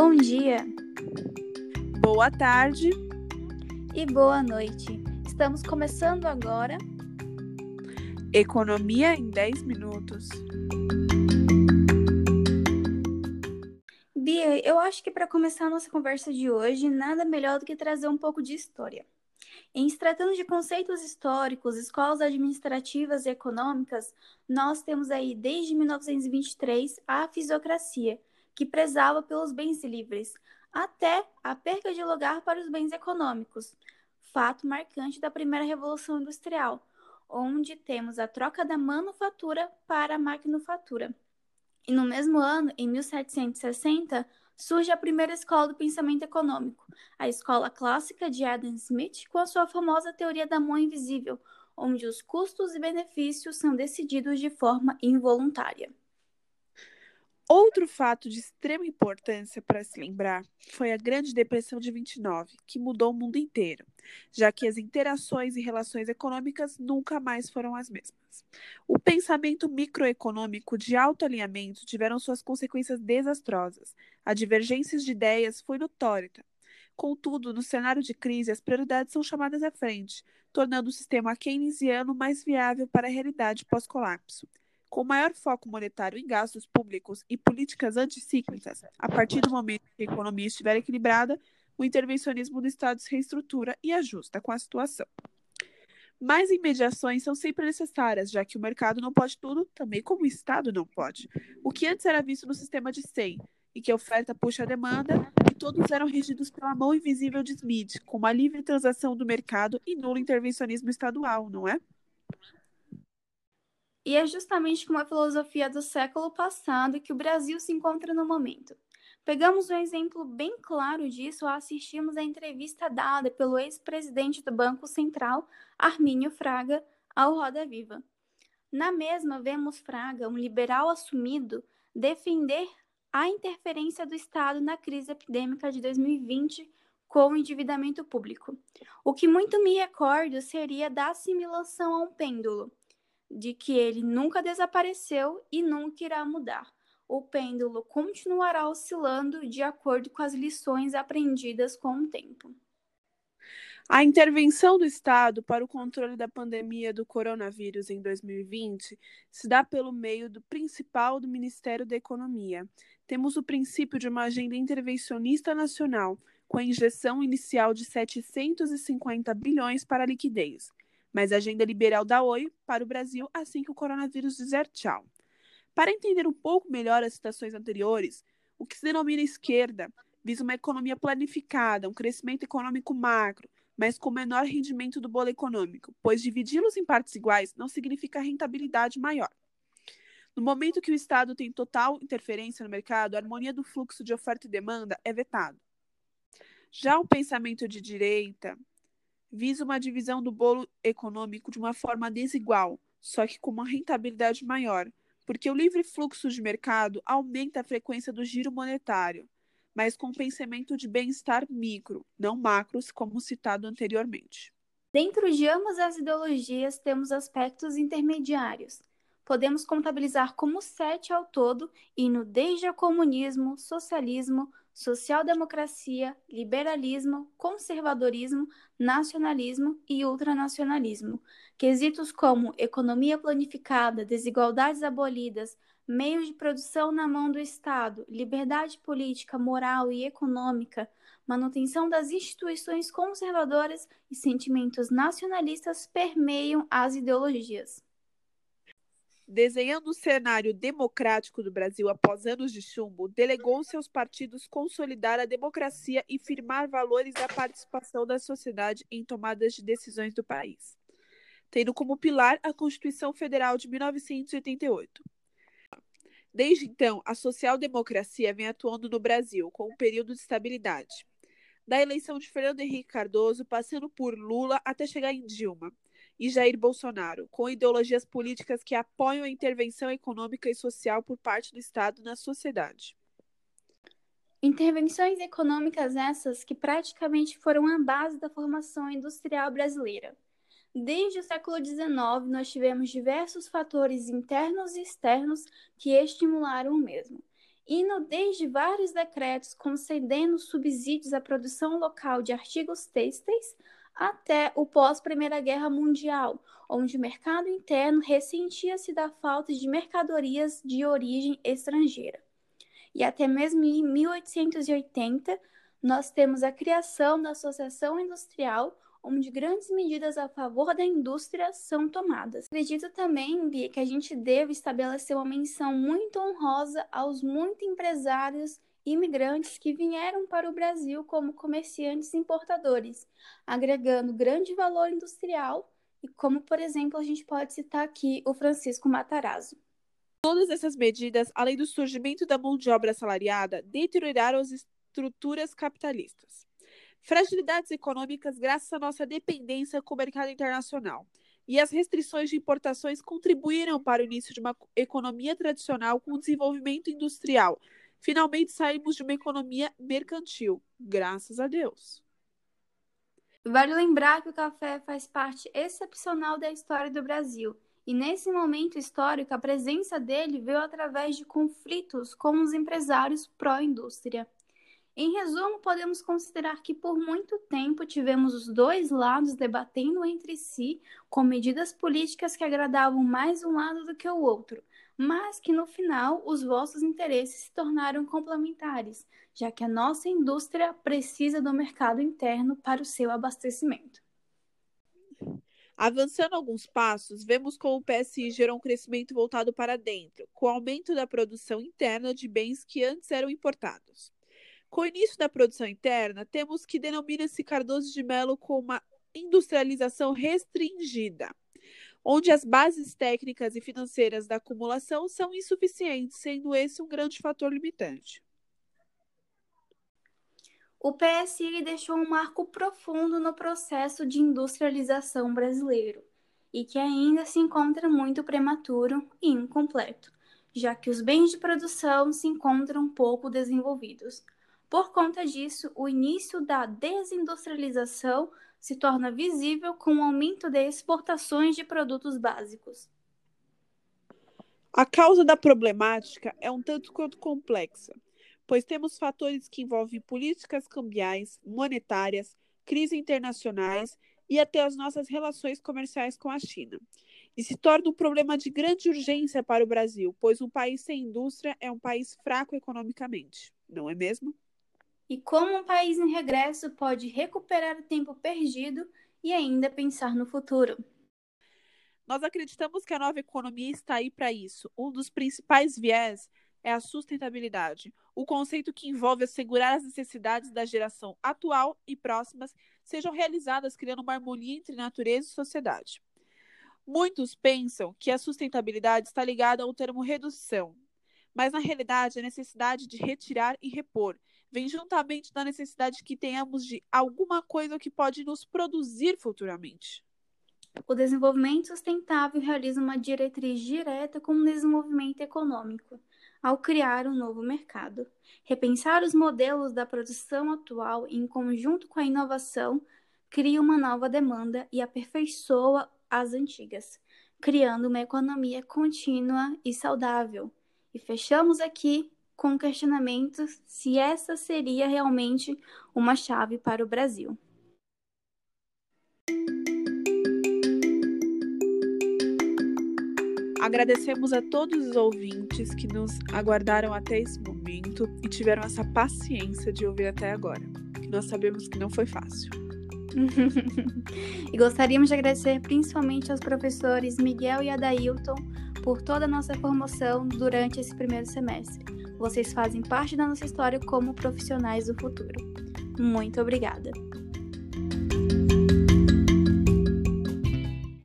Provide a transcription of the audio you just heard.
Bom dia, Boa tarde. e boa noite. Estamos começando agora. Economia em 10 minutos. Bia, eu acho que para começar a nossa conversa de hoje, nada melhor do que trazer um pouco de história. Em se tratando de conceitos históricos, escolas administrativas e econômicas, nós temos aí desde 1923 a fisiocracia, que prezava pelos bens livres, até a perca de lugar para os bens econômicos, fato marcante da primeira revolução industrial, onde temos a troca da manufatura para a maquinofatura. E no mesmo ano, em 1760, surge a primeira escola do pensamento econômico, a escola clássica de Adam Smith, com a sua famosa teoria da mão invisível, onde os custos e benefícios são decididos de forma involuntária. Outro fato de extrema importância para se lembrar foi a Grande Depressão de 29, que mudou o mundo inteiro, já que as interações e relações econômicas nunca mais foram as mesmas. O pensamento microeconômico de alto alinhamento tiveram suas consequências desastrosas. A divergência de ideias foi notória. Contudo, no cenário de crise, as prioridades são chamadas à frente, tornando o sistema keynesiano mais viável para a realidade pós-colapso com maior foco monetário em gastos públicos e políticas anticíclicas, a partir do momento que a economia estiver equilibrada, o intervencionismo do Estado se reestrutura e ajusta com a situação. Mais imediações são sempre necessárias, já que o mercado não pode tudo, também como o Estado não pode. O que antes era visto no sistema de SEI, e que a oferta puxa a demanda, e todos eram regidos pela mão invisível de Smith, com uma livre transação do mercado e nulo intervencionismo estadual, não é? E é justamente com a filosofia do século passado que o Brasil se encontra no momento. Pegamos um exemplo bem claro disso ao assistirmos à entrevista dada pelo ex-presidente do Banco Central, Armínio Fraga, ao Roda Viva. Na mesma, vemos Fraga, um liberal assumido, defender a interferência do Estado na crise epidêmica de 2020 com o endividamento público. O que muito me recordo seria da assimilação a um pêndulo de que ele nunca desapareceu e nunca irá mudar. O pêndulo continuará oscilando de acordo com as lições aprendidas com o tempo. A intervenção do Estado para o controle da pandemia do coronavírus em 2020 se dá pelo meio do principal do Ministério da Economia. Temos o princípio de uma agenda intervencionista nacional, com a injeção inicial de 750 bilhões para liquidez mas a agenda liberal da Oi para o Brasil assim que o coronavírus dizer tchau. Para entender um pouco melhor as citações anteriores, o que se denomina esquerda visa uma economia planificada, um crescimento econômico macro, mas com menor rendimento do bolo econômico, pois dividi-los em partes iguais não significa rentabilidade maior. No momento que o Estado tem total interferência no mercado, a harmonia do fluxo de oferta e demanda é vetado. Já o pensamento de direita visa uma divisão do bolo econômico de uma forma desigual, só que com uma rentabilidade maior, porque o livre fluxo de mercado aumenta a frequência do giro monetário, mas com pensamento de bem-estar micro, não macros, como citado anteriormente. Dentro de ambas as ideologias temos aspectos intermediários. Podemos contabilizar como sete ao todo, indo desde o comunismo, socialismo, social-democracia, liberalismo, conservadorismo, nacionalismo e ultranacionalismo. Quesitos como economia planificada, desigualdades abolidas, meios de produção na mão do Estado, liberdade política, moral e econômica, manutenção das instituições conservadoras e sentimentos nacionalistas permeiam as ideologias. Desenhando o cenário democrático do Brasil após anos de chumbo, delegou-se aos partidos consolidar a democracia e firmar valores da participação da sociedade em tomadas de decisões do país, tendo como pilar a Constituição Federal de 1988. Desde então, a social-democracia vem atuando no Brasil com um período de estabilidade. Da eleição de Fernando Henrique Cardoso, passando por Lula até chegar em Dilma, e Jair Bolsonaro, com ideologias políticas que apoiam a intervenção econômica e social por parte do Estado na sociedade. Intervenções econômicas essas que praticamente foram a base da formação industrial brasileira. Desde o século XIX, nós tivemos diversos fatores internos e externos que estimularam o mesmo. indo desde vários decretos concedendo subsídios à produção local de artigos têxteis até o pós-Primeira Guerra Mundial, onde o mercado interno ressentia-se da falta de mercadorias de origem estrangeira. E até mesmo em 1880, nós temos a criação da Associação Industrial, onde grandes medidas a favor da indústria são tomadas. Acredito também, Bia, que a gente deve estabelecer uma menção muito honrosa aos muitos empresários imigrantes que vieram para o Brasil como comerciantes importadores, agregando grande valor industrial, e como, por exemplo, a gente pode citar aqui o Francisco Matarazzo. Todas essas medidas, além do surgimento da mão de obra assalariada, deterioraram as estruturas capitalistas. Fragilidades econômicas graças à nossa dependência com o mercado internacional. E as restrições de importações contribuíram para o início de uma economia tradicional com desenvolvimento industrial. Finalmente saímos de uma economia mercantil, graças a Deus. Vale lembrar que o café faz parte excepcional da história do Brasil. E nesse momento histórico, a presença dele veio através de conflitos com os empresários pró-indústria. Em resumo, podemos considerar que por muito tempo tivemos os dois lados debatendo entre si com medidas políticas que agradavam mais um lado do que o outro, mas que no final os vossos interesses se tornaram complementares, já que a nossa indústria precisa do mercado interno para o seu abastecimento. Avançando alguns passos, vemos como o PSI gerou um crescimento voltado para dentro, com o aumento da produção interna de bens que antes eram importados. Com o início da produção interna, temos que denomina-se Cardoso de Mello como uma industrialização restringida, onde as bases técnicas e financeiras da acumulação são insuficientes, sendo esse um grande fator limitante. O PSI deixou um marco profundo no processo de industrialização brasileiro e que ainda se encontra muito prematuro e incompleto, já que os bens de produção se encontram pouco desenvolvidos. Por conta disso, o início da desindustrialização se torna visível com o aumento de exportações de produtos básicos. A causa da problemática é um tanto quanto complexa, pois temos fatores que envolvem políticas cambiais, monetárias, crises internacionais e até as nossas relações comerciais com a China. E se torna um problema de grande urgência para o Brasil, pois um país sem indústria é um país fraco economicamente, não é mesmo? E como um país em regresso pode recuperar o tempo perdido e ainda pensar no futuro. Nós acreditamos que a nova economia está aí para isso. Um dos principais viés é a sustentabilidade, o conceito que envolve assegurar as necessidades da geração atual e próximas sejam realizadas criando uma harmonia entre natureza e sociedade. Muitos pensam que a sustentabilidade está ligada ao termo redução, mas na realidade a necessidade de retirar e repor, vem juntamente da necessidade que tenhamos de alguma coisa que pode nos produzir futuramente. O desenvolvimento sustentável realiza uma diretriz direta com o desenvolvimento econômico, ao criar um novo mercado. Repensar os modelos da produção atual em conjunto com a inovação cria uma nova demanda e aperfeiçoa as antigas, criando uma economia contínua e saudável. E fechamos aqui com o questionamento se essa seria realmente uma chave para o Brasil. Agradecemos a todos os ouvintes que nos aguardaram até esse momento e tiveram essa paciência de ouvir até agora. Nós sabemos que não foi fácil. e gostaríamos de agradecer principalmente aos professores Miguel e Adailton por toda a nossa formação durante esse primeiro semestre. Vocês fazem parte da nossa história como profissionais do futuro. Muito obrigada!